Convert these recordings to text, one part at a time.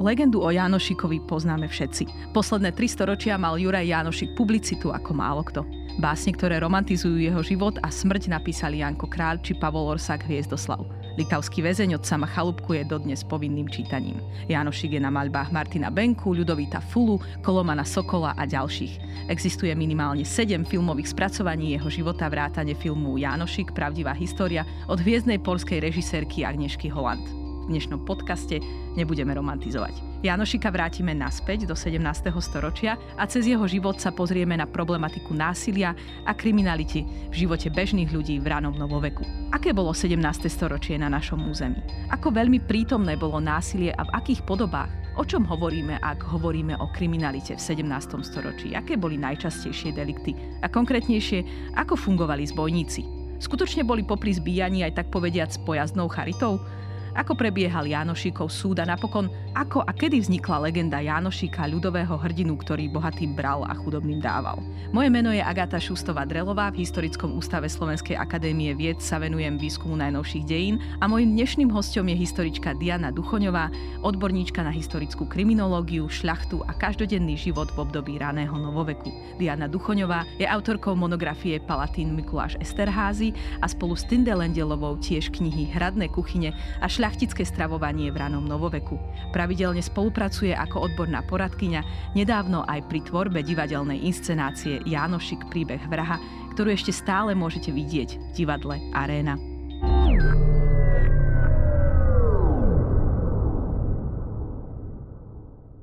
Legendu o Jánošikovi poznáme všetci. Posledné 300 ročia mal Juraj Jánošik publicitu ako málo kto. Básne, ktoré romantizujú jeho život a smrť napísali Janko Kráľ či Pavol Orsák Hviezdoslav. Litavský väzeň od sama Chalúbku je dodnes povinným čítaním. Jánošik je na maľbách Martina Benku, Ľudovíta Fulu, Kolomana Sokola a ďalších. Existuje minimálne 7 filmových spracovaní jeho života vrátane filmu Jánošik, pravdivá história od hviezdnej polskej režisérky Agnešky Holland dnešnom podcaste nebudeme romantizovať. Janošika vrátime naspäť do 17. storočia a cez jeho život sa pozrieme na problematiku násilia a kriminality v živote bežných ľudí v ranom novoveku. Aké bolo 17. storočie na našom území? Ako veľmi prítomné bolo násilie a v akých podobách? O čom hovoríme, ak hovoríme o kriminalite v 17. storočí? Aké boli najčastejšie delikty? A konkrétnejšie, ako fungovali zbojníci? Skutočne boli popri zbíjaní aj tak povediac pojazdnou charitou? Ako prebiehal Jánošíkov súd a napokon ako a kedy vznikla legenda Jánošíka, ľudového hrdinu, ktorý bohatým bral a chudobným dával. Moje meno je Agáta Šustová Drelová, v Historickom ústave Slovenskej akadémie vied sa venujem výskumu najnovších dejín a mojim dnešným hostom je historička Diana Duchoňová, odborníčka na historickú kriminológiu, šľachtu a každodenný život v období raného novoveku. Diana Duchoňová je autorkou monografie Palatín Mikuláš Esterházy a spolu s Tindelendelovou tiež knihy Hradné kuchyne a šľachtické stravovanie v ranom novoveku. Pravidelne spolupracuje ako odborná poradkyňa, nedávno aj pri tvorbe divadelnej inscenácie Jánošik príbeh vraha, ktorú ešte stále môžete vidieť v divadle Arena.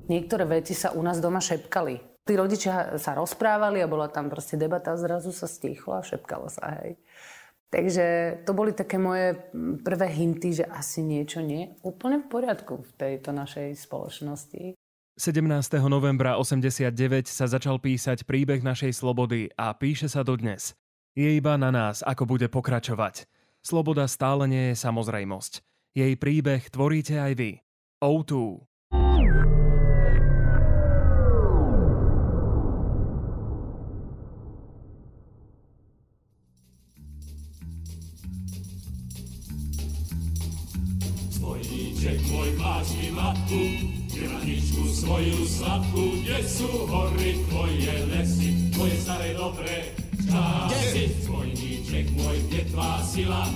Niektoré veci sa u nás doma šepkali. Tí rodičia sa rozprávali a bola tam proste debata, zrazu sa stichlo a šepkalo sa, hej. Takže to boli také moje prvé hinty, že asi niečo nie úplne v poriadku v tejto našej spoločnosti. 17. novembra 89 sa začal písať príbeh našej slobody a píše sa dodnes. Je iba na nás, ako bude pokračovať. Sloboda stále nie je samozrejmosť. Jej príbeh tvoríte aj vy. O2. Máš matku, Graničku svoju sladkú, kde sú hory tvoje lesy, tvoje staré dobré časy. Svojníček môj, kde tvá sila,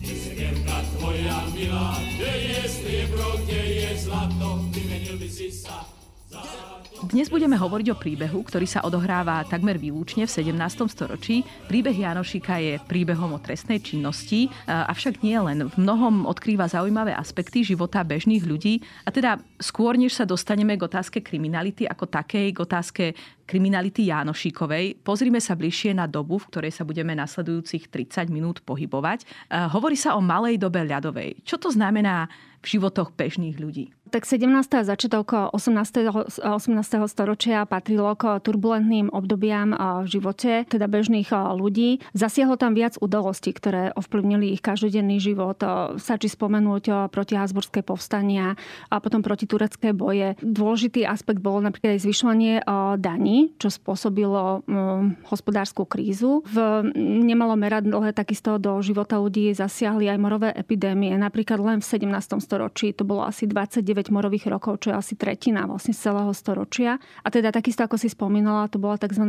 kde sekerka tvoja milá, kde je striebro, kde je zlato, vymenil by si sa za... Dnes budeme hovoriť o príbehu, ktorý sa odohráva takmer výlučne v 17. storočí. Príbeh Janošika je príbehom o trestnej činnosti, avšak nie len. V mnohom odkrýva zaujímavé aspekty života bežných ľudí. A teda skôr, než sa dostaneme k otázke kriminality ako takej, k otázke kriminality Jánošíkovej. Pozrime sa bližšie na dobu, v ktorej sa budeme nasledujúcich 30 minút pohybovať. Hovorí sa o malej dobe ľadovej. Čo to znamená v životoch bežných ľudí? Tak 17. a začiatok 18. 18. storočia patrilo k turbulentným obdobiam v živote, teda bežných ľudí. Zasiahlo tam viac udalostí, ktoré ovplyvnili ich každodenný život. Stačí spomenúť proti Habsburské povstania a potom proti turecké boje. Dôležitý aspekt bol napríklad aj zvyšovanie daní, čo spôsobilo hospodárskú krízu. V nemalo meradle takisto do života ľudí zasiahli aj morové epidémie. Napríklad len v 17. storočí to bolo asi 29 9 morových rokov, čo je asi tretina vlastne z celého storočia. A teda takisto, ako si spomínala, to bola tzv.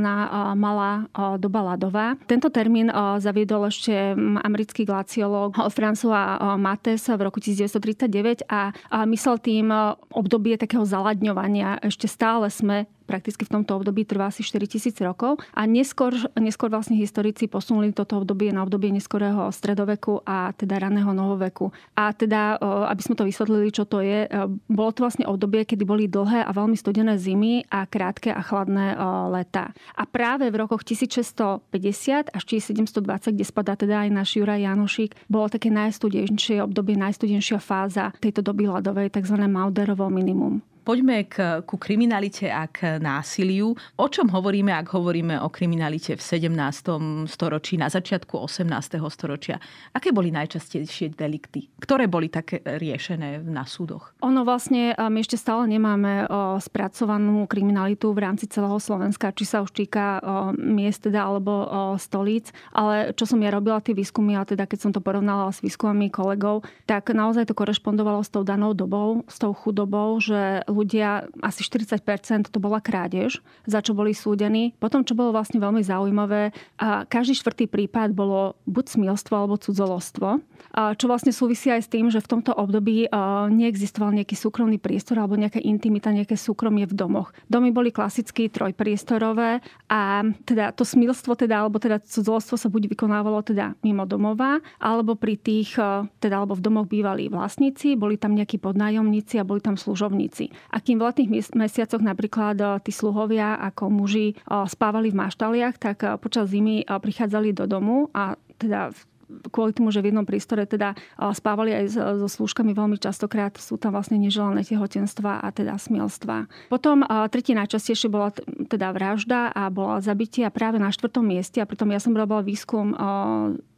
malá doba ľadová. Tento termín zaviedol ešte americký glaciológ François Mates v roku 1939 a myslel tým obdobie takého zaladňovania. Ešte stále sme prakticky v tomto období trvá asi 4000 rokov a neskôr, neskôr vlastne historici posunuli toto obdobie na obdobie neskorého stredoveku a teda raného novoveku. A teda, aby sme to vysvetlili, čo to je, bolo to vlastne obdobie, kedy boli dlhé a veľmi studené zimy a krátke a chladné leta. A práve v rokoch 1650 až 1720, kde spadá teda aj náš Juraj Janošik, bolo také najstudenšie obdobie, najstudenšia fáza tejto doby ľadovej, tzv. Mauderovo minimum. Poďme k, ku kriminalite a k násiliu. O čom hovoríme, ak hovoríme o kriminalite v 17. storočí, na začiatku 18. storočia? Aké boli najčastejšie delikty? Ktoré boli také riešené na súdoch? Ono vlastne, my ešte stále nemáme spracovanú kriminalitu v rámci celého Slovenska, či sa už týka miest teda, alebo stolíc. Ale čo som ja robila tie výskumy, a teda keď som to porovnala s výskumami kolegov, tak naozaj to korešpondovalo s tou danou dobou, s tou chudobou, že ľudia, asi 40% to bola krádež, za čo boli súdení. Potom, čo bolo vlastne veľmi zaujímavé, a každý štvrtý prípad bolo buď smilstvo alebo cudzolostvo, čo vlastne súvisí aj s tým, že v tomto období neexistoval nejaký súkromný priestor alebo nejaká intimita, nejaké súkromie v domoch. Domy boli klasicky trojpriestorové a teda to smilstvo teda, alebo teda cudzolostvo sa buď vykonávalo teda mimo domova, alebo pri tých, teda alebo v domoch bývali vlastníci, boli tam nejakí podnájomníci a boli tam služovníci. A kým v letných mesiacoch napríklad tí sluhovia ako muži spávali v maštaliach, tak počas zimy prichádzali do domu a teda kvôli tomu, že v jednom prístore teda spávali aj so slúžkami veľmi častokrát, sú tam vlastne neželané tehotenstva a teda smielstva. Potom tretí najčastejšie bola teda vražda a bola zabitie práve na štvrtom mieste a pritom ja som robila výskum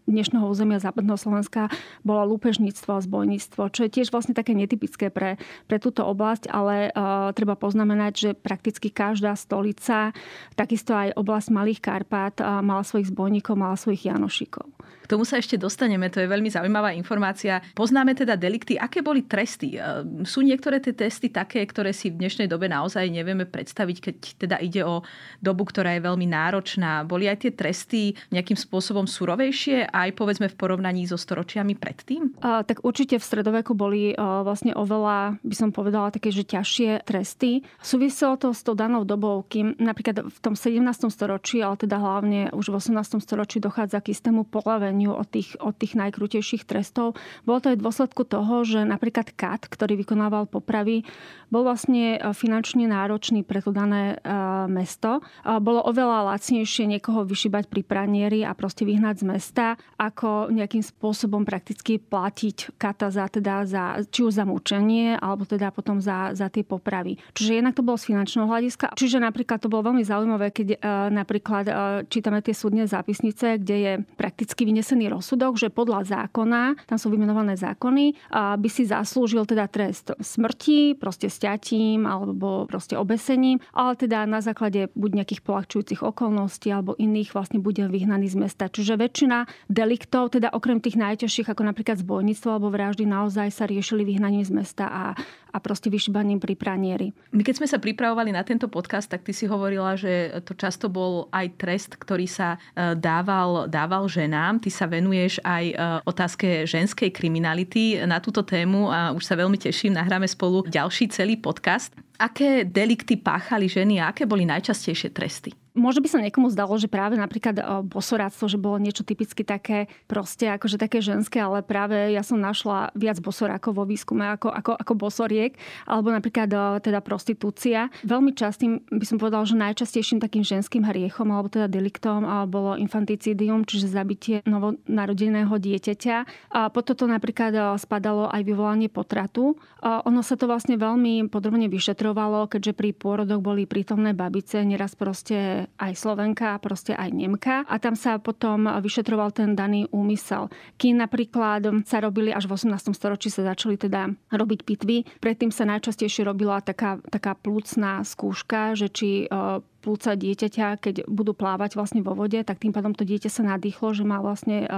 dnešného územia západného Slovenska bolo lúpežníctvo a zbojníctvo, čo je tiež vlastne také netypické pre, pre túto oblasť, ale uh, treba poznamenať, že prakticky každá stolica, takisto aj oblasť Malých Karpát uh, mala svojich zbojníkov, mala svojich Janošikov. K tomu sa ešte dostaneme, to je veľmi zaujímavá informácia. Poznáme teda delikty. Aké boli tresty? Sú niektoré tie testy také, ktoré si v dnešnej dobe naozaj nevieme predstaviť, keď teda ide o dobu, ktorá je veľmi náročná. Boli aj tie tresty nejakým spôsobom surovejšie, aj povedzme v porovnaní so storočiami predtým? A, tak určite v stredoveku boli a, vlastne oveľa, by som povedala, také, že ťažšie tresty. Súviselo to s tou danou dobou, kým napríklad v tom 17. storočí, ale teda hlavne už v 18. storočí dochádza k istému polaveniu od tých, od tých najkrutejších trestov. Bolo to aj v dôsledku toho, že napríklad kat, ktorý vykonával popravy, bol vlastne e, finančne náročný pre to dané e, mesto. Bolo oveľa lacnejšie niekoho vyšibať pri pranieri a proste vyhnať z mesta, ako nejakým spôsobom prakticky platiť kata za, teda za, či už za mučenie, alebo teda potom za, za tie popravy. Čiže jednak to bolo z finančného hľadiska. Čiže napríklad to bolo veľmi zaujímavé, keď e, napríklad čítame tie súdne zápisnice, kde je prakticky vynesený rozsudok, že podľa zákona, tam sú vymenované zákony, by si zaslúžil teda trest smrti, proste stiatím alebo proste obesením, ale teda na základe buď nejakých polahčujúcich okolností alebo iných vlastne bude vyhnaný z mesta. Čiže väčšina deliktov, teda okrem tých najťažších, ako napríklad zbojníctvo alebo vraždy, naozaj sa riešili vyhnaním z mesta a, a proste vyšibaním pri pranieri. My keď sme sa pripravovali na tento podcast, tak ty si hovorila, že to často bol aj trest, ktorý sa e, dával, dával ženám. Ty sa venuješ aj e, otázke ženskej kriminality na túto tému a už sa veľmi teším, nahráme spolu ďalší celý podcast. Aké delikty páchali ženy a aké boli najčastejšie tresty? Možno by sa niekomu zdalo, že práve napríklad e, bosoráctvo, že bolo niečo typicky také proste, akože také ženské, ale práve ja som našla viac bosorákov vo výskume ako, ako, ako bosoriek, alebo napríklad e, teda prostitúcia. Veľmi častým by som povedal, že najčastejším takým ženským hriechom, alebo teda deliktom e, bolo infanticidium, čiže zabitie novonarodeného dieťaťa. A potom to napríklad spadalo aj vyvolanie potratu. Ono sa to vlastne veľmi podrobne vyšetrovalo, keďže pri pôrodoch boli prítomné babice, neraz proste aj Slovenka, proste aj Nemka. A tam sa potom vyšetroval ten daný úmysel. Kým napríklad sa robili až v 18. storočí sa začali teda robiť pitvy. Predtým sa najčastejšie robila taká, taká plúcná skúška, že či e, plúca dieťaťa, keď budú plávať vlastne vo vode, tak tým pádom to dieťa sa nadýchlo, že má vlastne e,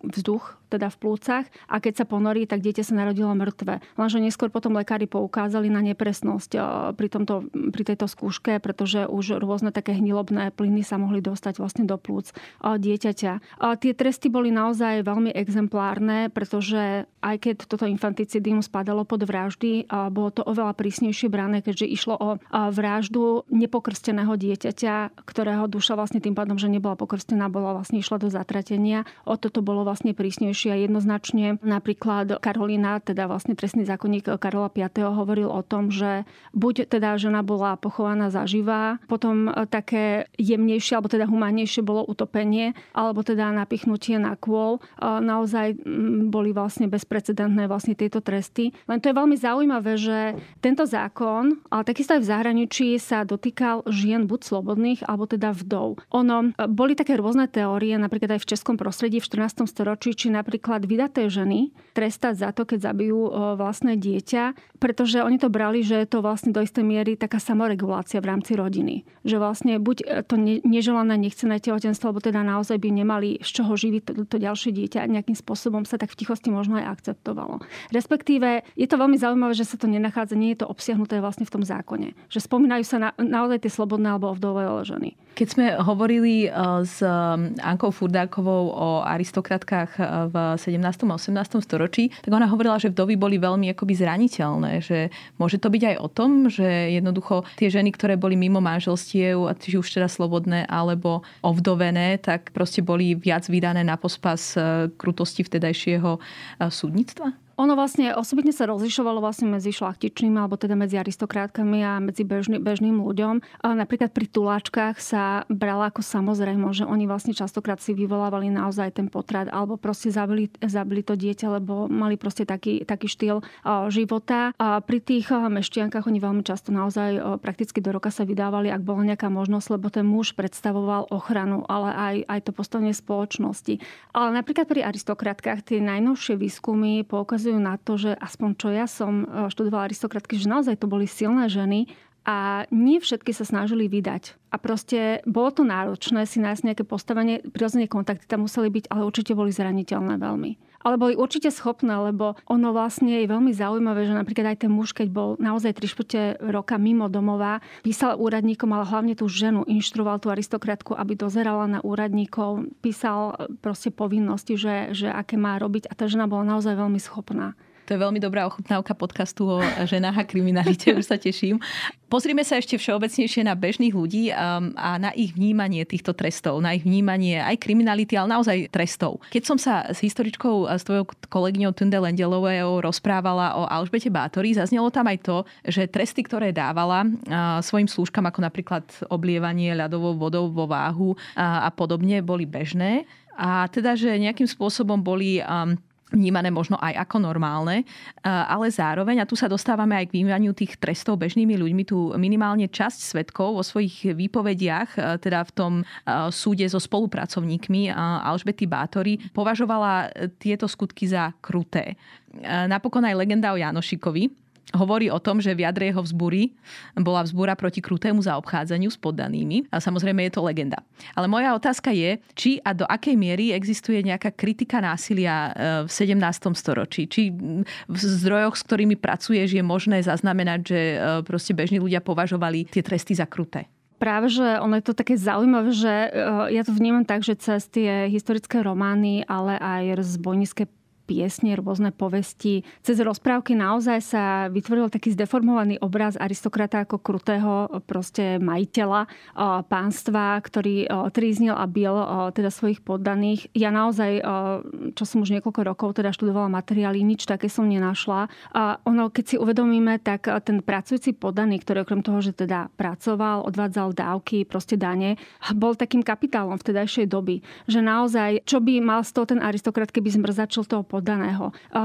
vzduch teda v plúcach a keď sa ponorí, tak dieťa sa narodilo mŕtve. Lenže neskôr potom lekári poukázali na nepresnosť e, pri, tomto, pri tejto skúške, pretože už rôzne také hnilobné plyny sa mohli dostať vlastne do plúc e, dieťaťa. Tie tresty boli naozaj veľmi exemplárne, pretože aj keď toto infanticidium spadalo pod vraždy, bolo to oveľa prísnejšie brané, keďže išlo o vraždu nepokrsteného malého dieťaťa, ktorého duša vlastne tým pádom, že nebola pokrstená, bola vlastne išla do zatratenia. O toto bolo vlastne prísnejšie a jednoznačne napríklad Karolina, teda vlastne trestný zákonník Karola V. hovoril o tom, že buď teda žena bola pochovaná zaživá, potom také jemnejšie alebo teda humánnejšie bolo utopenie, alebo teda napichnutie na kôl. Naozaj boli vlastne bezprecedentné vlastne tieto tresty. Len to je veľmi zaujímavé, že tento zákon, ale takisto aj v zahraničí sa dotýkal žien žien, buď slobodných, alebo teda vdov. Ono, e, boli také rôzne teórie, napríklad aj v českom prostredí v 14. storočí, či napríklad vydaté ženy trestať za to, keď zabijú e, vlastné dieťa, pretože oni to brali, že je to vlastne do istej miery taká samoregulácia v rámci rodiny. Že vlastne buď e, to neželané, nechcené tehotenstvo, alebo teda naozaj by nemali z čoho živiť to, to ďalšie dieťa, nejakým spôsobom sa tak v tichosti možno aj akceptovalo. Respektíve je to veľmi zaujímavé, že sa to nenachádza, nie je to obsiahnuté vlastne v tom zákone. Že spomínajú sa na, naozaj tie slobodné alebo ovdové ženy. Keď sme hovorili e, s Ankou Furdákovou o aristokratkách e, v 17. a 18. storočí, tak ona hovorila, že vdovy boli veľmi akoby zraniteľné, že môže to byť aj o tom, že jednoducho tie ženy, ktoré boli mimo manželstiev, či už teda slobodné alebo ovdovené, tak proste boli viac vydané na pospas e, krutosti vtedajšieho súdnictva? Ono vlastne osobitne sa rozlišovalo vlastne medzi šlachtičnými alebo teda medzi aristokrátkami a medzi bežný, bežným ľuďom. Napríklad pri tuláčkach sa brala ako samozrejme, že oni vlastne častokrát si vyvolávali naozaj ten potrat alebo proste zabili, zabili to dieťa, lebo mali proste taký, taký štýl života. A pri tých meštiankách oni veľmi často naozaj prakticky do roka sa vydávali, ak bola nejaká možnosť, lebo ten muž predstavoval ochranu, ale aj, aj to postavenie spoločnosti. Ale napríklad pri aristokratkách tie najnovšie výskumy poukazujú poukazujú na to, že aspoň čo ja som e, študovala aristokratky, že naozaj to boli silné ženy a nie všetky sa snažili vydať. A proste bolo to náročné si nájsť nejaké postavenie, prirodzene kontakty tam museli byť, ale určite boli zraniteľné veľmi. Ale boli určite schopné, lebo ono vlastne je veľmi zaujímavé, že napríklad aj ten muž, keď bol naozaj 3 roka mimo domova, písal úradníkom, ale hlavne tú ženu, inštruoval tú aristokratku, aby dozerala na úradníkov, písal proste povinnosti, že, že aké má robiť a tá žena bola naozaj veľmi schopná. To je veľmi dobrá ochutnávka podcastu o ženách a kriminalite, už sa teším. Pozrime sa ešte všeobecnejšie na bežných ľudí um, a na ich vnímanie týchto trestov, na ich vnímanie aj kriminality, ale naozaj trestov. Keď som sa s historičkou, s tvojou kolegyňou Tunde Lendelovou rozprávala o Alžbete Bátori, zaznelo tam aj to, že tresty, ktoré dávala uh, svojim slúžkam, ako napríklad oblievanie ľadovou vodou vo váhu a podobne, boli bežné. A teda, že nejakým spôsobom boli um, vnímané možno aj ako normálne, ale zároveň, a tu sa dostávame aj k vnímaniu tých trestov bežnými ľuďmi, tu minimálne časť svetkov vo svojich výpovediach, teda v tom súde so spolupracovníkmi Alžbety Bátory, považovala tieto skutky za kruté. Napokon aj legenda o Janošikovi, hovorí o tom, že v jadre jeho vzbury bola vzbúra proti krutému zaobchádzaniu s poddanými. A samozrejme je to legenda. Ale moja otázka je, či a do akej miery existuje nejaká kritika násilia e, v 17. storočí. Či v zdrojoch, s ktorými pracuješ, je možné zaznamenať, že e, proste bežní ľudia považovali tie tresty za kruté práve, že ono je to také zaujímavé, že e, ja to vnímam tak, že cez tie historické romány, ale aj zbojnické piesne, rôzne povesti. Cez rozprávky naozaj sa vytvoril taký zdeformovaný obraz aristokrata ako krutého proste majiteľa pánstva, ktorý tríznil a bil teda svojich poddaných. Ja naozaj, čo som už niekoľko rokov teda študovala materiály, nič také som nenašla. A ono, keď si uvedomíme, tak ten pracujúci poddaný, ktorý okrem toho, že teda pracoval, odvádzal dávky, proste dane, bol takým kapitálom v tedajšej doby. Že naozaj, čo by mal z toho ten aristokrat, keby zmrzačil toho poddaného.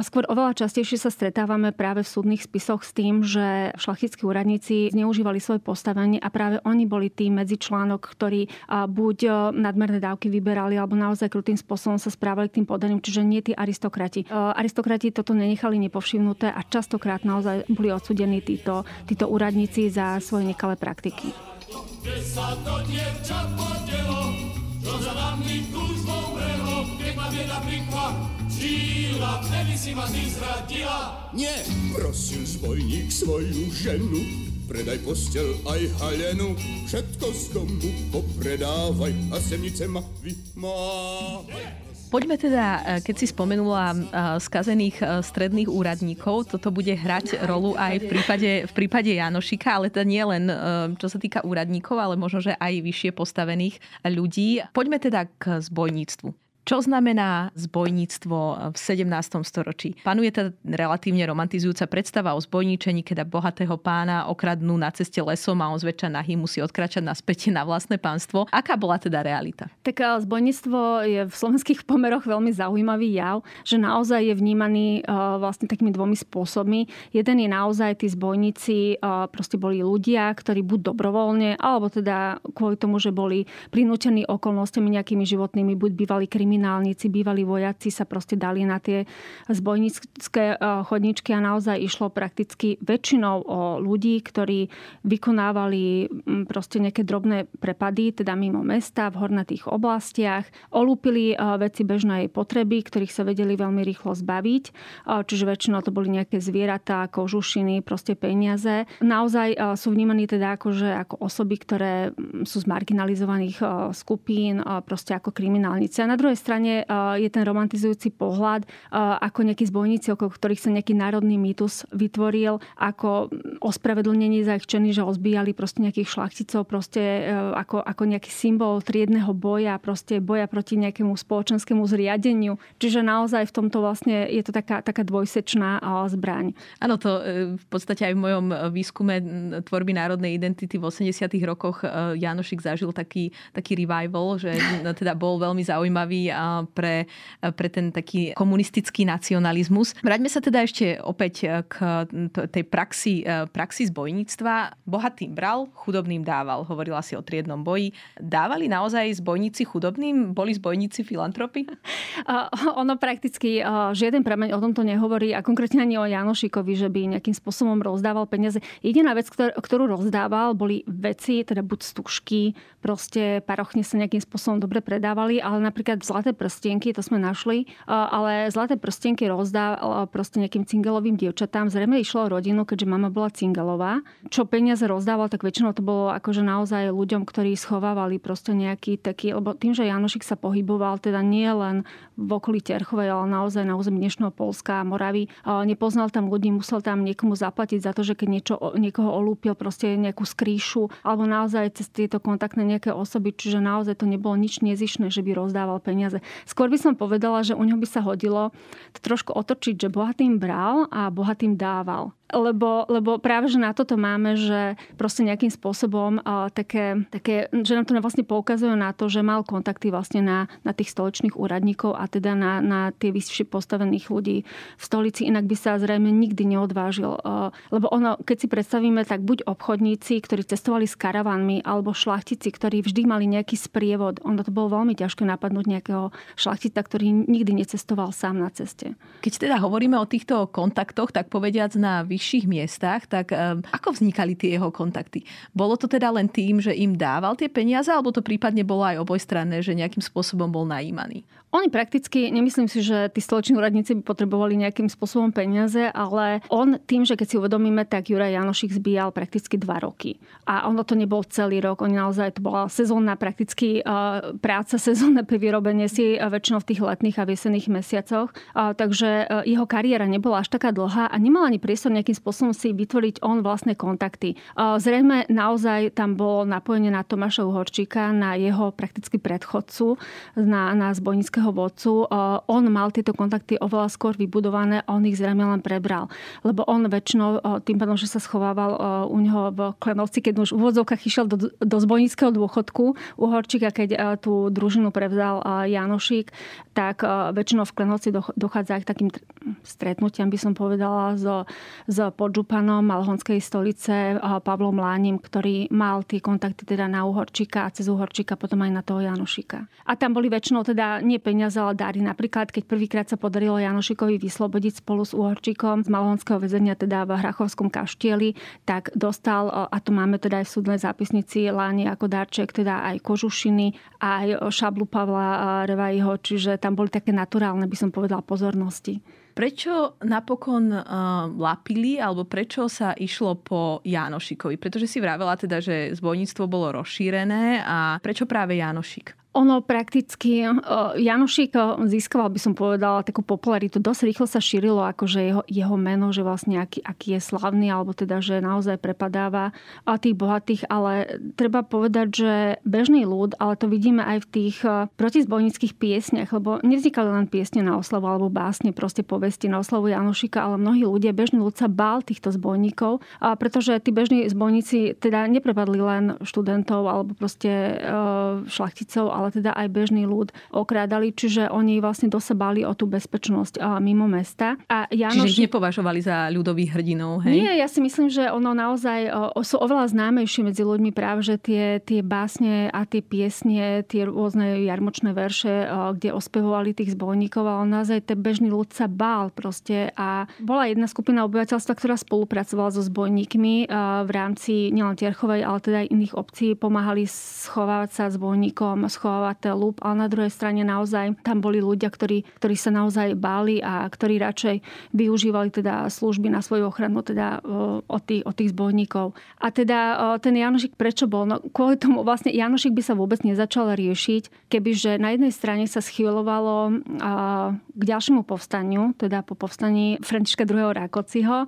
Skôr oveľa častejšie sa stretávame práve v súdnych spisoch s tým, že šlachtickí úradníci zneužívali svoje postavenie a práve oni boli tým medzičlánok, ktorí buď nadmerné dávky vyberali alebo naozaj krutým spôsobom sa správali k tým poddaným, čiže nie tí aristokrati. Aristokrati toto nenechali nepovšimnuté a častokrát naozaj boli odsudení títo, títo úradníci za svoje nekalé praktiky. Kde sa to dievča Žila, vtedy si ma ty zradila. Nie, prosil zbojník svoju ženu, predaj postel aj halenu, všetko z domu popredávaj a semnice ma vymávaj. Poďme teda, e, keď si spomenula e, skazených e, stredných úradníkov, toto bude hrať rolu aj v prípade, v prípade Janošika, ale teda nie len čo sa týka úradníkov, ale možno, že aj vyššie postavených ľudí. Poďme teda k zbojníctvu. Čo znamená zbojníctvo v 17. storočí? Panuje teda relatívne romantizujúca predstava o zbojníčení, keď bohatého pána okradnú na ceste lesom a on zväčša nahý musí odkračať naspäť na vlastné pánstvo. Aká bola teda realita? Tak eh, zbojníctvo je v slovenských pomeroch veľmi zaujímavý jav, že naozaj je vnímaný eh, vlastne takými dvomi spôsobmi. Jeden je naozaj tí zbojníci eh, proste boli ľudia, ktorí buď dobrovoľne, alebo teda kvôli tomu, že boli prinútení okolnostiami nejakými životnými, buď bývali krimi kriminálnici, bývalí vojaci sa proste dali na tie zbojnícke eh, chodničky a naozaj išlo prakticky väčšinou o ľudí, ktorí vykonávali mm, proste nejaké drobné prepady, teda mimo mesta, v hornatých oblastiach, olúpili eh, veci bežnej potreby, ktorých sa vedeli veľmi rýchlo zbaviť, eh, čiže väčšinou to boli nejaké zvieratá, kožušiny, proste peniaze. Naozaj sú vnímaní teda akože ako osoby, ktoré mm, sú z marginalizovaných skupín, proste ako kriminálnici. A na druhej strane je ten romantizujúci pohľad, ako nejakí zbojníci, okolo ktorých sa nejaký národný mýtus vytvoril, ako ospravedlnenie za ich činy, že ozbíjali proste nejakých šlachticov, proste e, ako, ako nejaký symbol triedného boja, proste boja proti nejakému spoločenskému zriadeniu. Čiže naozaj v tomto vlastne je to taká, taká dvojsečná zbraň. Áno, to v podstate aj v mojom výskume tvorby národnej identity v 80 rokoch Janošik zažil taký, taký revival, že teda bol veľmi zaujímavý pre, pre ten taký komunistický nacionalizmus. Vráťme sa teda ešte opäť k tej praxi, praxi zbojníctva. Bohatým bral, chudobným dával. Hovorila si o triednom boji. Dávali naozaj zbojníci chudobným? Boli zbojníci filantropy? Ono prakticky uh, žiaden prameň o tomto nehovorí a konkrétne ani o Janošikovi, že by nejakým spôsobom rozdával peniaze. Jediná vec, ktorú rozdával, boli veci, teda buď stužky, proste parochne sa nejakým spôsobom dobre predávali, ale napríklad v zlaté prstienky, to sme našli, ale zlaté prstienky rozdá proste nejakým cingelovým dievčatám. Zrejme išlo o rodinu, keďže mama bola cingelová. Čo peniaze rozdával, tak väčšinou to bolo akože naozaj ľuďom, ktorí schovávali proste nejaký taký, lebo tým, že Janošik sa pohyboval teda nie len v okolí Terchovej, ale naozaj na území dnešného Polska a Moravy, nepoznal tam ľudí, musel tam niekomu zaplatiť za to, že keď niečo, niekoho olúpil, proste nejakú skríšu, alebo naozaj cez tieto kontaktné nejaké osoby, čiže naozaj to nebolo nič nezišné, že by rozdával peniaze peniaze. Skôr by som povedala, že u neho by sa hodilo trošku otočiť, že bohatým bral a bohatým dával lebo, lebo práve, že na toto máme, že proste nejakým spôsobom uh, také, také, že nám to vlastne poukazujú na to, že mal kontakty vlastne na, na tých stoličných úradníkov a teda na, na tie vyššie postavených ľudí v stolici, inak by sa zrejme nikdy neodvážil. Uh, lebo ono, keď si predstavíme, tak buď obchodníci, ktorí cestovali s karavanmi, alebo šlachtici, ktorí vždy mali nejaký sprievod. Ono to bolo veľmi ťažké napadnúť nejakého šlachtica, ktorý nikdy necestoval sám na ceste. Keď teda hovoríme o týchto kontaktoch, tak povediac na vyšších miestach, tak um, ako vznikali tie jeho kontakty? Bolo to teda len tým, že im dával tie peniaze, alebo to prípadne bolo aj obojstranné, že nejakým spôsobom bol najímaný? Oni prakticky, nemyslím si, že tí stoloční úradníci by potrebovali nejakým spôsobom peniaze, ale on tým, že keď si uvedomíme, tak Juraj Janošik zbíjal prakticky dva roky. A ono to nebol celý rok, oni naozaj to bola sezónna prakticky uh, práca, sezónne vyrobenie si uh, väčšinou v tých letných a viesených mesiacoch. Uh, takže jeho kariéra nebola až taká dlhá a nemal ani priestor nejakým spôsobom si vytvoriť on vlastné kontakty. Zrejme naozaj tam bolo napojenie na Tomáša Uhorčíka, na jeho prakticky predchodcu, na, na zbojníckého svojho vodcu, on mal tieto kontakty oveľa skôr vybudované on ich zrejme len prebral. Lebo on väčšinou tým pádom, že sa schovával u neho v Klenovci, keď už v úvodzovkách išiel do, do zbojníckého dôchodku u Horčíka, keď tú družinu prevzal Janošik, tak väčšinou v Klenovci dochádza aj k takým stretnutiam, by som povedala, so, s podžupanom Malhonskej stolice Pavlom Lánim, ktorý mal tie kontakty teda na Uhorčíka a cez Uhorčíka potom aj na toho Janošika. A tam boli väčšinou teda nie peniaze, ale dary. Napríklad, keď prvýkrát sa podarilo Janošikovi vyslobodiť spolu s Uhorčíkom z Malhonského väzenia, teda v Hrachovskom kaštieli, tak dostal, a to máme teda aj v súdnej zápisnici, Láni ako darček, teda aj kožušiny, aj šablu Pavla Revajho, čiže tam boli také naturálne, by som povedala, pozornosti. Prečo napokon uh, lapili, alebo prečo sa išlo po Jánošikovi? Pretože si vravela teda, že zbojníctvo bolo rozšírené a prečo práve Jánošik? Ono prakticky, Janošik získaval, by som povedala, takú popularitu. Dosť rýchlo sa šírilo akože jeho, jeho meno, že vlastne aký, aký je slavný, alebo teda, že naozaj prepadáva tých bohatých, ale treba povedať, že bežný ľud, ale to vidíme aj v tých protizbojnických piesniach, lebo nevznikali len piesne na oslavu alebo básne, proste povesti na oslavu Janošika, ale mnohí ľudia, bežný ľud sa bál týchto zbojníkov, pretože tí bežní zbojníci teda neprepadli len študentov alebo proste šlachticov, ale ale teda aj bežný ľud okrádali, čiže oni vlastne dosť báli o tú bezpečnosť mimo mesta. A Janoš... Čiže ich nepovažovali za ľudových hrdinov, hej? Nie, ja si myslím, že ono naozaj sú oveľa známejšie medzi ľuďmi práve, že tie, tie básne a tie piesne, tie rôzne jarmočné verše, kde ospevovali tých zbojníkov, ale naozaj ten bežný ľud sa bál proste a bola jedna skupina obyvateľstva, ktorá spolupracovala so zbojníkmi v rámci nielen Tierchovej, ale teda aj iných obcí, pomáhali schovávať sa zbojníkom, schovávať vyvolávať lúb, ale na druhej strane naozaj tam boli ľudia, ktorí, ktorí sa naozaj báli a ktorí radšej využívali teda služby na svoju ochranu teda od tých, od tých zbojníkov. A teda ten Janošik prečo bol? No kvôli tomu vlastne Janošik by sa vôbec nezačal riešiť, kebyže na jednej strane sa schylovalo k ďalšiemu povstaniu, teda po povstaní Františka II. Rákociho,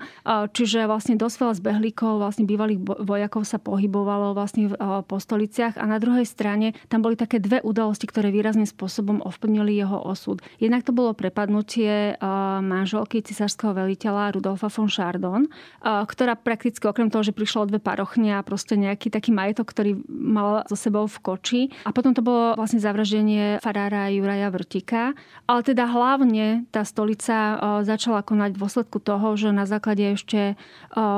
čiže vlastne dosť veľa zbehlíkov, vlastne bývalých vojakov sa pohybovalo vlastne po stoliciach a na druhej strane tam boli také dve dve udalosti, ktoré výrazným spôsobom ovplyvnili jeho osud. Jednak to bolo prepadnutie manželky cisárskeho veliteľa Rudolfa von Chardon, ktorá prakticky okrem toho, že prišla o dve parochne a proste nejaký taký majetok, ktorý mal so sebou v koči. A potom to bolo vlastne zavraždenie farára Juraja Vrtika. Ale teda hlavne tá stolica začala konať v dôsledku toho, že na základe ešte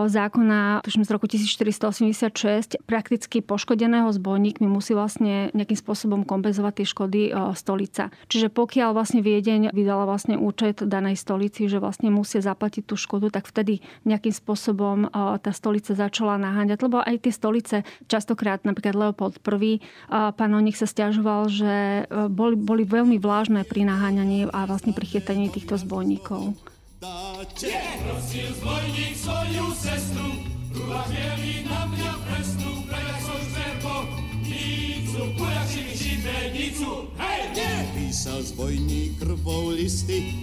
zákona tuším z roku 1486 prakticky poškodeného zbojníkmi musí vlastne nejakým spôsobom kompenzovať tie škody e, stolica. Čiže pokiaľ vlastne Viedeň vydala vlastne účet danej stolici, že vlastne musia zaplatiť tú škodu, tak vtedy nejakým spôsobom e, tá stolica začala naháňať. Lebo aj tie stolice, častokrát napríklad Leopold I, e, panovník sa stiažoval, že boli, boli veľmi vlážne pri naháňaní a vlastne pri chytaní týchto zbojníkov. Dáte. Prosil zbojník svoju sestru, Písal zbojník krvou listy,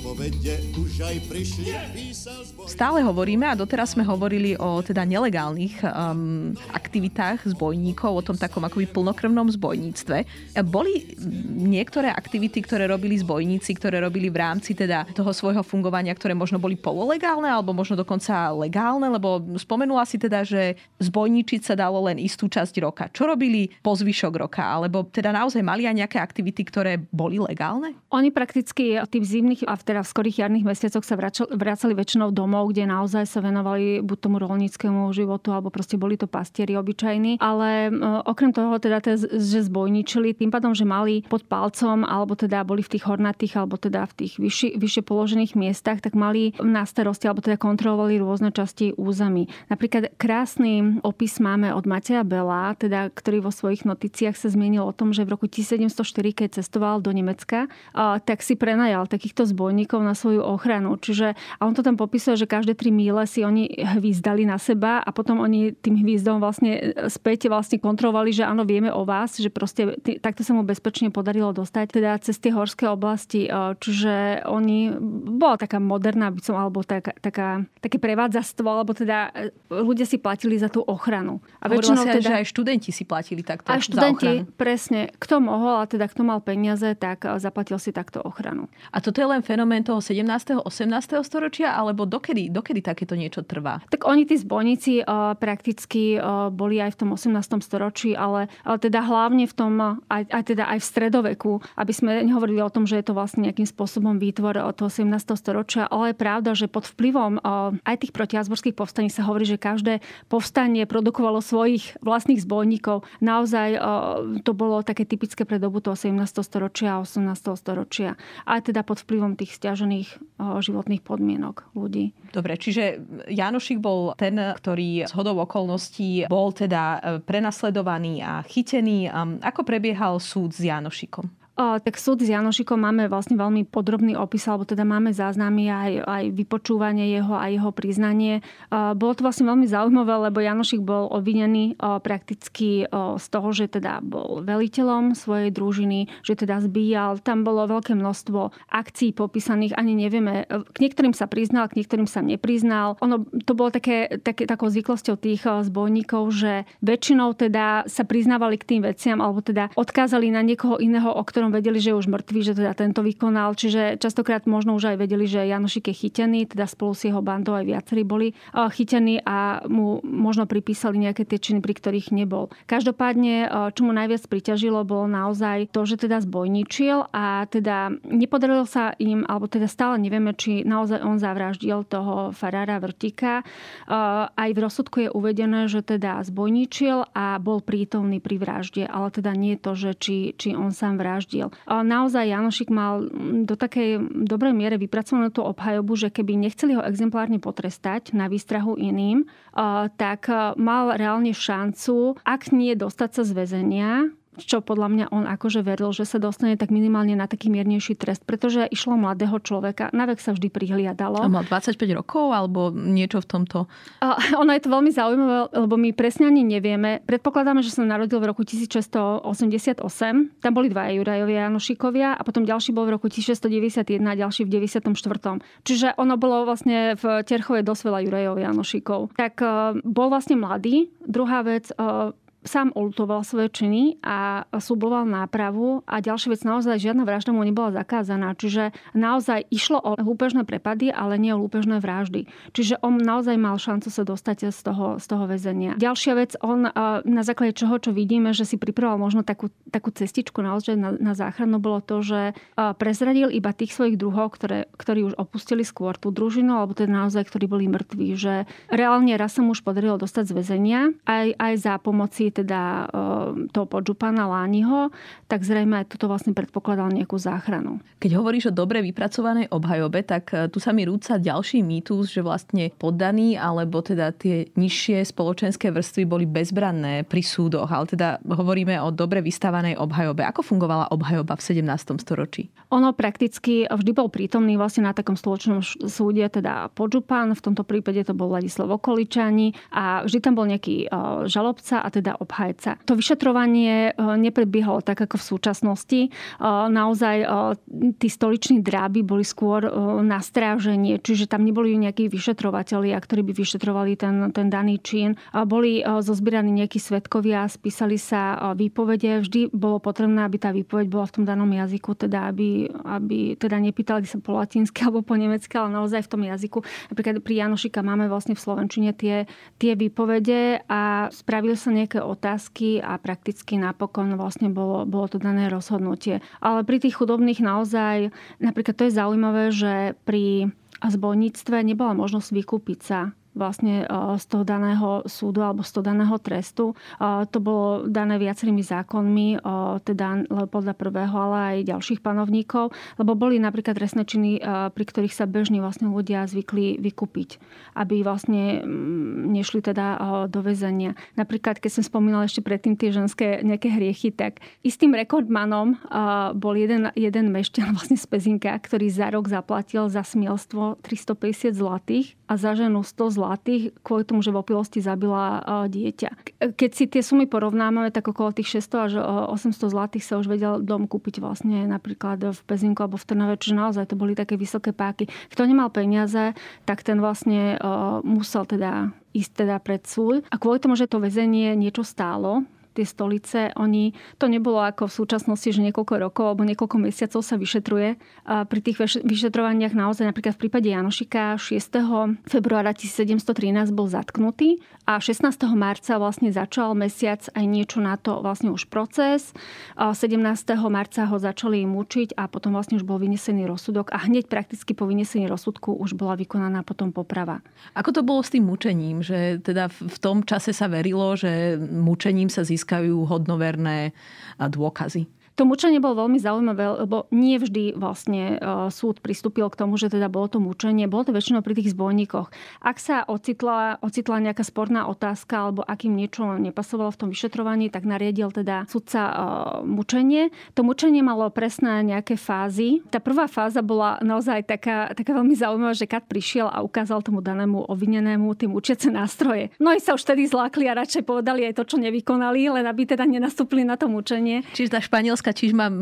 odpovede už aj prišli. Písal Stále hovoríme a doteraz sme hovorili o teda nelegálnych um, aktivitách zbojníkov, o tom takom akoby plnokrvnom zbojníctve. Boli niektoré aktivity, ktoré robili zbojníci, ktoré robili v rámci teda toho svojho fungovania, ktoré možno boli pololegálne alebo možno dokonca legálne, lebo spomenula si teda, že zbojníčiť sa dalo len istú časť roka. Čo robili po zvyšok roka? Alebo teda naozaj mali aj nejaké aktivity, ktoré boli legálne? Oni prakticky tých zimných a v, teda v skorých jarných mesiacoch sa vracali väčšinou domov, kde naozaj sa venovali buď tomu rolníckému životu, alebo proste boli to pastieri obyčajní. Ale okrem toho teda, že zbojničili, tým pádom, že mali pod palcom, alebo teda boli v tých hornatých, alebo teda v tých vyššie, vyššie položených miestach, tak mali na starosti, alebo teda kontrolovali rôzne časti území. Napríklad krásny opis máme od Mateja Bela, teda, ktorý vo svojich noticiách sa zmienil o tom, že v roku 1704, keď cestoval do Nemecka, tak si prenajal takýchto zbojníčov zbojníkov na svoju ochranu. Čiže, a on to tam popisuje, že každé tri míle si oni hvízdali na seba a potom oni tým hvízdom vlastne späť vlastne kontrolovali, že áno, vieme o vás, že proste t- takto sa mu bezpečne podarilo dostať teda cez tie horské oblasti. Čiže oni, bola taká moderná, by som, alebo taká, taká, také prevádzastvo, alebo teda e, ľudia si platili za tú ochranu. A väčšinou teda, že aj študenti si platili takto A študenti, presne. Kto mohol, a teda kto mal peniaze, tak e, zaplatil si takto ochranu. A toto je len fenomén toho 17. 18. storočia, alebo dokedy, dokedy takéto niečo trvá? Tak oni, tí zbojníci, uh, prakticky uh, boli aj v tom 18. storočí, ale, ale teda hlavne v tom, aj, aj, teda aj v stredoveku, aby sme nehovorili o tom, že je to vlastne nejakým spôsobom výtvor toho 17. storočia, ale je pravda, že pod vplyvom aj tých protiazborských povstaní sa hovorí, že každé povstanie produkovalo svojich vlastných zbojníkov. Naozaj to bolo také typické pre dobu toho 17. storočia a 18. storočia. Aj teda pod vplyvom tých stiažených životných podmienok ľudí. Dobre, čiže Janošik bol ten, ktorý z hodou okolností bol teda e, prenasledovaný a chytený. Ako prebiehal súd s Janošikom? Tak súd s Janošikom máme vlastne veľmi podrobný opis, alebo teda máme záznamy aj, aj vypočúvanie jeho a jeho priznanie. Bolo to vlastne veľmi zaujímavé, lebo Janošik bol obvinený prakticky z toho, že teda bol veliteľom svojej družiny, že teda zbíjal. Tam bolo veľké množstvo akcií popísaných, ani nevieme. K niektorým sa priznal, k niektorým sa nepriznal. Ono, to bolo také, také takou zvyklosťou tých zbojníkov, že väčšinou teda sa priznávali k tým veciam, alebo teda odkázali na niekoho iného, o ktorom vedeli, že je už mŕtvý, že teda tento vykonal. Čiže častokrát možno už aj vedeli, že Janošik je chytený, teda spolu s jeho bandou aj viacerí boli chytení a mu možno pripísali nejaké tie činy, pri ktorých nebol. Každopádne, čo mu najviac priťažilo, bolo naozaj to, že teda zbojničil a teda nepodarilo sa im, alebo teda stále nevieme, či naozaj on zavraždil toho farára Vrtika. Aj v rozsudku je uvedené, že teda zbojničil a bol prítomný pri vražde, ale teda nie to, že či, či on sám vraždil. Naozaj Janošik mal do takej dobrej miere vypracovanú tú obhajobu, že keby nechceli ho exemplárne potrestať na výstrahu iným, tak mal reálne šancu, ak nie dostať sa z väzenia, čo podľa mňa on akože veril, že sa dostane tak minimálne na taký miernejší trest, pretože išlo mladého človeka, na vek sa vždy prihliadalo. A mal 25 rokov alebo niečo v tomto? A, ono je to veľmi zaujímavé, lebo my presne ani nevieme. Predpokladáme, že sa narodil v roku 1688. Tam boli dva Jurajovia Janošikovia a potom ďalší bol v roku 1691 a ďalší v 94. Čiže ono bolo vlastne v Terchove dosť veľa Jurajov Janošikov. Tak uh, bol vlastne mladý. Druhá vec, uh, sám olutoval svoje činy a sluboval nápravu a ďalšia vec, naozaj žiadna vražda mu nebola zakázaná. Čiže naozaj išlo o lúpežné prepady, ale nie o lúpežné vraždy. Čiže on naozaj mal šancu sa dostať z toho, z toho väzenia. Ďalšia vec, on na základe čoho, čo vidíme, že si pripravoval možno takú, takú cestičku naozaj na, na záchranu, bolo to, že prezradil iba tých svojich druhov, ktoré, ktorí už opustili skôr tú družinu, alebo teda naozaj, ktorí boli mŕtvi. Že reálne raz sa mu už podarilo dostať z väzenia, aj, aj za pomoci teda toho podžupana Lániho, tak zrejme toto vlastne predpokladal nejakú záchranu. Keď hovoríš o dobre vypracovanej obhajobe, tak e, tu sa mi rúca ďalší mýtus, že vlastne poddaní alebo teda tie nižšie spoločenské vrstvy boli bezbranné pri súdoch, ale teda hovoríme o dobre vystavanej obhajobe. Ako fungovala obhajoba v 17. storočí? Ono prakticky vždy bol prítomný vlastne na takom spoločnom súde, teda podžupan, v tomto prípade to bol Ladislav Okoličani a vždy tam bol nejaký žalobca a teda obhajca. To vyšetrovanie e, neprebiehalo tak ako v súčasnosti. E, naozaj e, tí stoliční dráby boli skôr na stráženie, čiže tam neboli nejakí vyšetrovateľia, ktorí by vyšetrovali ten, ten daný čin. Boli zozbieraní nejakí svetkovia, spísali sa výpovede. Vždy bolo potrebné, aby tá výpoveď bola v tom danom jazyku, teda aby, aby teda nepýtali sa po latinsky alebo po nemecky, ale naozaj v tom jazyku. Napríklad pri Janošika máme vlastne v Slovenčine tie, tie výpovede a spravili sa nejaké otázky a prakticky napokon vlastne bolo, bolo to dané rozhodnutie. Ale pri tých chudobných naozaj, napríklad to je zaujímavé, že pri zbojníctve nebola možnosť vykúpiť sa vlastne e, z toho daného súdu alebo z toho daného trestu. E, to bolo dané viacerými zákonmi, e, teda Leopolda I, ale aj ďalších panovníkov, lebo boli napríklad trestné činy, pri ktorých sa bežní vlastne ľudia zvykli vykúpiť, aby vlastne mm, nešli teda do väzenia. Napríklad, keď som spomínala ešte predtým tie ženské nejaké hriechy, tak istým rekordmanom bol jeden, jeden mešťan vlastne z Pezinka, ktorý za rok zaplatil za smielstvo 350 zlatých a za ženu 100 zlatých kvôli tomu, že v opilosti zabila e, dieťa. Keď si tie sumy porovnáme, tak okolo tých 600 až 800 e, zlatých sa už vedel dom kúpiť vlastne napríklad v Pezinku alebo v Trnave, čiže naozaj to boli také vysoké páky. Kto nemal peniaze, tak ten vlastne e, musel teda ísť teda pred súd. A kvôli tomu, že to väzenie niečo stálo, tie stolice, oni, to nebolo ako v súčasnosti, že niekoľko rokov alebo niekoľko mesiacov sa vyšetruje. A pri tých vyšetrovaniach naozaj napríklad v prípade Janošika 6. februára 1713 bol zatknutý a 16. marca vlastne začal mesiac aj niečo na to vlastne už proces. A 17. marca ho začali mučiť a potom vlastne už bol vynesený rozsudok a hneď prakticky po vynesení rozsudku už bola vykonaná potom poprava. Ako to bolo s tým mučením? Že teda v tom čase sa verilo, že mučením sa získa získajú hodnoverné dôkazy. To mučenie bolo veľmi zaujímavé, lebo nie vždy vlastne uh, súd pristúpil k tomu, že teda bolo to mučenie. Bolo to väčšinou pri tých zbojníkoch. Ak sa ocitla, ocitla nejaká sporná otázka alebo akým niečo nepasovalo v tom vyšetrovaní, tak nariadil teda sudca uh, mučenie. To mučenie malo presné nejaké fázy. Tá prvá fáza bola naozaj taká, taká veľmi zaujímavá, že Kat prišiel a ukázal tomu danému obvinenému tie mučiace nástroje. No i sa už tedy zlákli a radšej povedali aj to, čo nevykonali, len aby teda nenastúpili na to mučenie. Čiže tá španielská čižma e,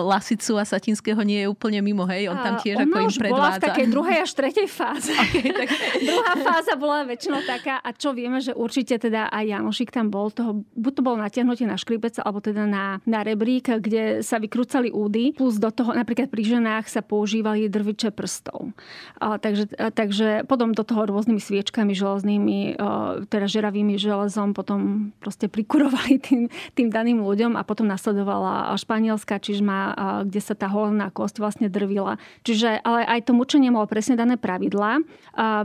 Lasicu a Satinského nie je úplne mimo, hej? On tam tiež ako im predvádza. bola v takej druhej až tretej fáze. Okay, tak... Druhá fáza bola väčšinou taká, a čo vieme, že určite teda aj Janošik tam bol, toho, buď to bolo natiahnutie na škripec, alebo teda na, na rebrík, kde sa vykrúcali údy, plus do toho napríklad pri ženách sa používali drviče prstov. A, takže, a, takže potom do toho rôznymi sviečkami železnými, a, teda žeravými železom potom proste prikurovali tým, tým daným ľuďom a potom nasledovala španielská čižma, kde sa tá holná kosť vlastne drvila. Čiže ale aj to mučenie malo presne dané pravidlá.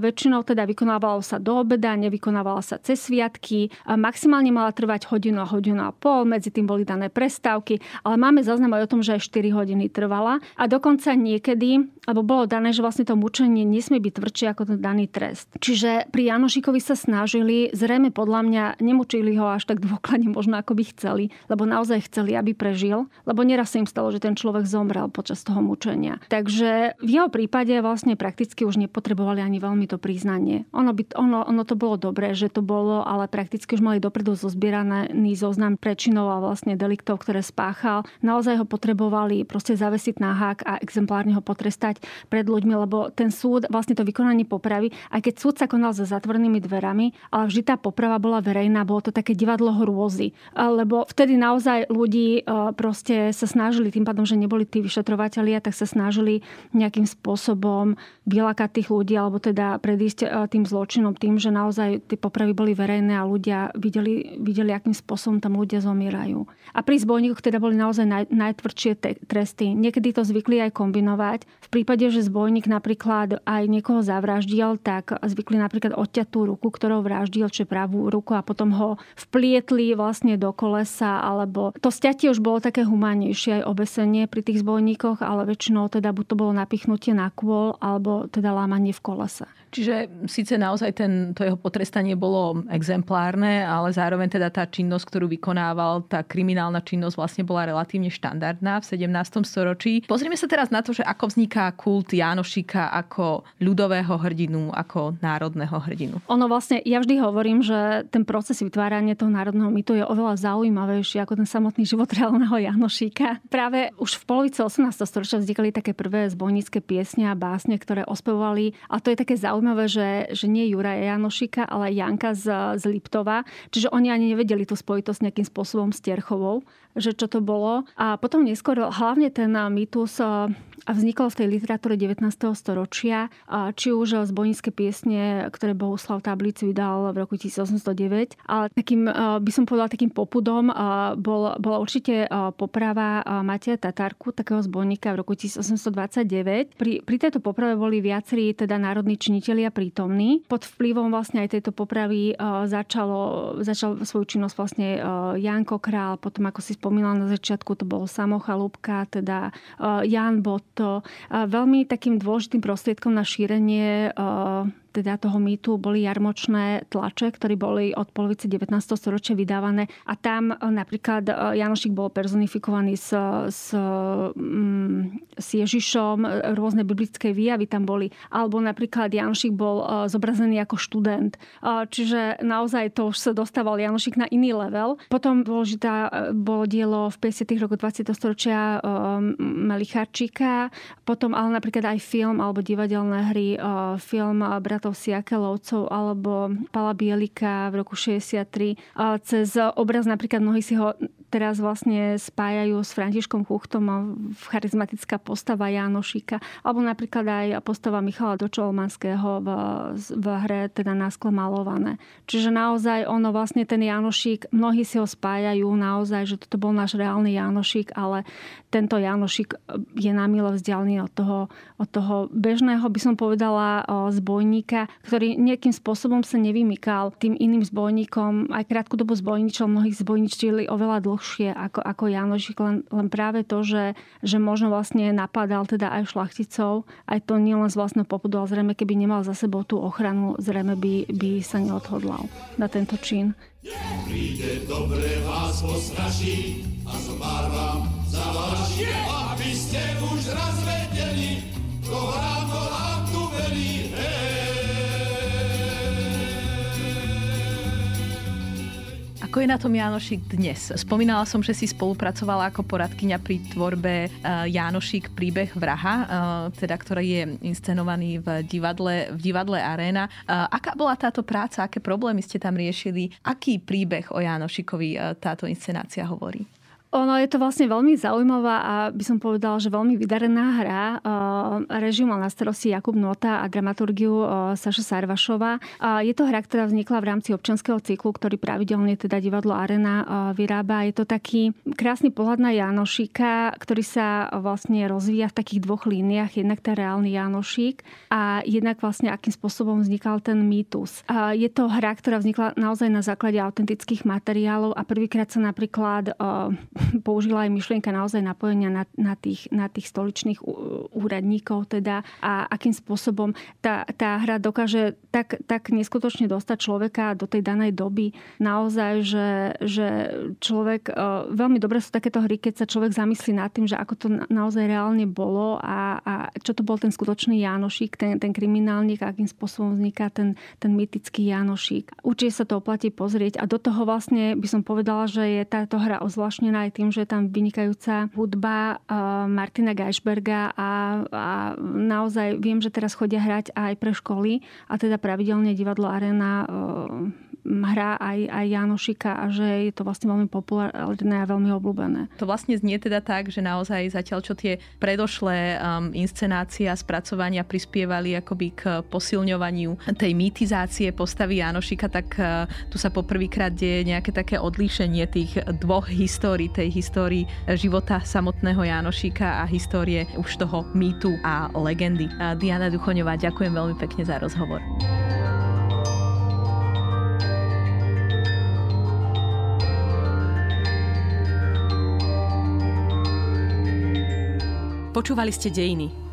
Väčšinou teda vykonávalo sa do obeda, nevykonávalo sa cez sviatky. Maximálne mala trvať hodinu a hodinu a pol, medzi tým boli dané prestávky, ale máme záznam aj o tom, že aj 4 hodiny trvala. A dokonca niekedy, alebo bolo dané, že vlastne to mučenie nesmie byť tvrdšie ako ten daný trest. Čiže pri Janošikovi sa snažili, zrejme podľa mňa nemučili ho až tak dôkladne možno ako by chceli, lebo naozaj chceli, aby prežil, lebo neraz sa im stalo, že ten človek zomrel počas toho mučenia. Takže v jeho prípade vlastne prakticky už nepotrebovali ani veľmi to priznanie. Ono, by, ono, ono to bolo dobré, že to bolo, ale prakticky už mali dopredu zozbieraný zoznam prečinov a vlastne deliktov, ktoré spáchal. Naozaj ho potrebovali proste zavesiť na hák a exemplárne ho potrestať pred ľuďmi, lebo ten súd vlastne to vykonanie popravy, aj keď súd sa konal za zatvorenými dverami, ale vždy tá poprava bola verejná, bolo to také divadlo hrôzy. Lebo vtedy naozaj ľudí e, proste sa snažili, tým pádom, že neboli tí vyšetrovatelia, tak sa snažili nejakým spôsobom vylakať tých ľudí, alebo teda predísť e, tým zločinom tým, že naozaj tie popravy boli verejné a ľudia videli, videli akým spôsobom tam ľudia zomierajú. A pri zbojníkoch teda boli naozaj naj, najtvrdšie te, tresty. Niekedy to zvykli aj kombinovať. V prípade, že zbojník napríklad aj niekoho zavraždil, tak zvykli napríklad odťať tú ruku, ktorou vraždil, či pravú ruku a potom ho vplietli vlastne do kolesa, alebo to stiatie už bolo také humánnejšie aj obesenie pri tých zbojníkoch, ale väčšinou teda buď to bolo napichnutie na kôl, alebo teda lámanie v kolese. Čiže síce naozaj ten, to jeho potrestanie bolo exemplárne, ale zároveň teda tá činnosť, ktorú vykonával, tá kriminálna činnosť vlastne bola relatívne štandardná v 17. storočí. Pozrime sa teraz na to, že ako vzniká kult Jánošika ako ľudového hrdinu, ako národného hrdinu. Ono vlastne, ja vždy hovorím, že ten proces vytvárania toho národného mytu je oveľa zaujímavejší ako ten samotný život reálneho Janošika. Práve už v polovici 18. storočia vznikali také prvé zbojnícke piesne a básne, ktoré ospevovali, a to je také zaujímavé zaujímavé, že, že nie Juraja Janošika, ale Janka z, z Liptova. Čiže oni ani nevedeli tú spojitosť nejakým spôsobom s Terchovou že čo to bolo. A potom neskôr hlavne ten mýtus vznikol v tej literatúre 19. storočia, či už zbojnícke piesne, ktoré Bohuslav Tablic vydal v roku 1809. Ale takým, by som povedala, takým popudom bol, bola určite poprava Mateja Tatárku, takého zbojníka v roku 1829. Pri, pri tejto poprave boli viacerí teda národní činitelia prítomní. Pod vplyvom vlastne aj tejto popravy začalo, začal svoju činnosť vlastne Janko Král, potom ako si spomínala na začiatku, to bol Samo Chalúbka, teda Jan Botto. Veľmi takým dôležitým prostriedkom na šírenie teda toho mýtu boli jarmočné tlače, ktoré boli od polovice 19. storočia vydávané a tam e, napríklad e, Janošik bol personifikovaný s, s, s Ježišom, e, rôzne biblické výjavy tam boli, alebo napríklad Janošik bol zobrazený ako študent. Čiže naozaj to už sa dostával Janošik na iný level. Potom dôležitá bolo dielo v 50. rokoch 20. storočia Melicharčíka, potom ale napríklad aj film alebo divadelné hry, film Brat bratov Siakelovcov alebo Pala Bielika v roku 63. Cez obraz napríklad mnohí si ho teraz vlastne spájajú s Františkom Chuchtom a charizmatická postava Jánošika, alebo napríklad aj postava Michala Dočolmanského v, v hre teda náskle malované. Čiže naozaj ono vlastne ten Jánošik, mnohí si ho spájajú naozaj, že toto bol náš reálny Jánošik, ale tento Jánošik je na mile vzdialený od toho, od toho bežného, by som povedala, zbojníka, ktorý nejakým spôsobom sa nevymykal tým iným zbojníkom. Aj krátku dobu zbojničil, mnohých zbojničili oveľa dlhšie jednoduchšie ako, ako Janošik, len, len práve to, že, že možno vlastne napadal teda aj šlachticov, aj to nielen z vlastného popudu, ale zrejme keby nemal za sebou tú ochranu, zrejme by, by sa neodhodlal na tento čin. Príde dobre vás postraší a pár vám zavalaší, aby ste už raz vedeli, koho Ako je na tom Jánošik dnes? Spomínala som, že si spolupracovala ako poradkyňa pri tvorbe eh, Jánošik príbeh vraha, eh, teda ktorý je inscenovaný v divadle, v divadle Arena. Eh, aká bola táto práca? Aké problémy ste tam riešili? Aký príbeh o Jánošikovi táto inscenácia hovorí? Ono je to vlastne veľmi zaujímavá a by som povedala, že veľmi vydarená hra. Režiu mal na starosti Jakub Nota a dramaturgiu Saša Sarvašova. Je to hra, ktorá vznikla v rámci občanského cyklu, ktorý pravidelne teda divadlo Arena vyrába. Je to taký krásny pohľad na Janošika, ktorý sa vlastne rozvíja v takých dvoch líniách. Jednak ten reálny Janošik a jednak vlastne akým spôsobom vznikal ten mýtus. Je to hra, ktorá vznikla naozaj na základe autentických materiálov a prvýkrát sa napríklad použila aj myšlienka naozaj napojenia na, na, tých, na tých stoličných úradníkov teda a akým spôsobom tá, tá hra dokáže tak, tak neskutočne dostať človeka do tej danej doby. Naozaj, že, že človek, e, veľmi dobre sú takéto hry, keď sa človek zamyslí nad tým, že ako to naozaj reálne bolo a, a čo to bol ten skutočný Jánošík, ten, ten kriminálnik, akým spôsobom vzniká ten, ten mytický Jánošík. Určite sa to oplatí pozrieť a do toho vlastne by som povedala, že je táto hra ozvláštnená aj tým, že je tam vynikajúca hudba uh, Martina Geisberga a, a naozaj viem, že teraz chodia hrať aj pre školy a teda pravidelne divadlo Arena uh, hrá aj, aj Janošika a že je to vlastne veľmi populárne a veľmi obľúbené. To vlastne znie teda tak, že naozaj zatiaľ, čo tie predošlé um, inscenácie a spracovania prispievali akoby k posilňovaniu tej mýtizácie postavy Janošika, tak uh, tu sa poprvýkrát deje nejaké také odlíšenie tých dvoch histórií, tej histórii života samotného Janošika a histórie už toho mýtu a legendy. Diana Duchoňová, ďakujem veľmi pekne za rozhovor. Počúvali ste Dejiny,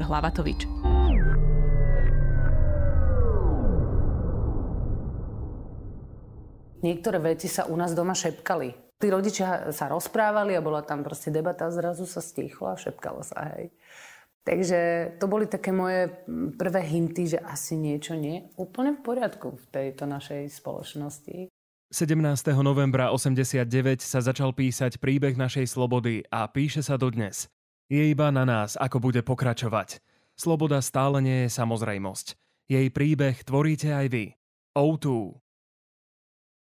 Hlavatovič. niektoré veci sa u nás doma šepkali. Tí rodičia sa rozprávali a bola tam proste debata zrazu sa stichlo a šepkalo sa, hej. Takže to boli také moje prvé hinty, že asi niečo nie úplne v poriadku v tejto našej spoločnosti. 17. novembra 89 sa začal písať príbeh našej slobody a píše sa dodnes. Je iba na nás, ako bude pokračovať. Sloboda stále nie je samozrejmosť. Jej príbeh tvoríte aj vy. O2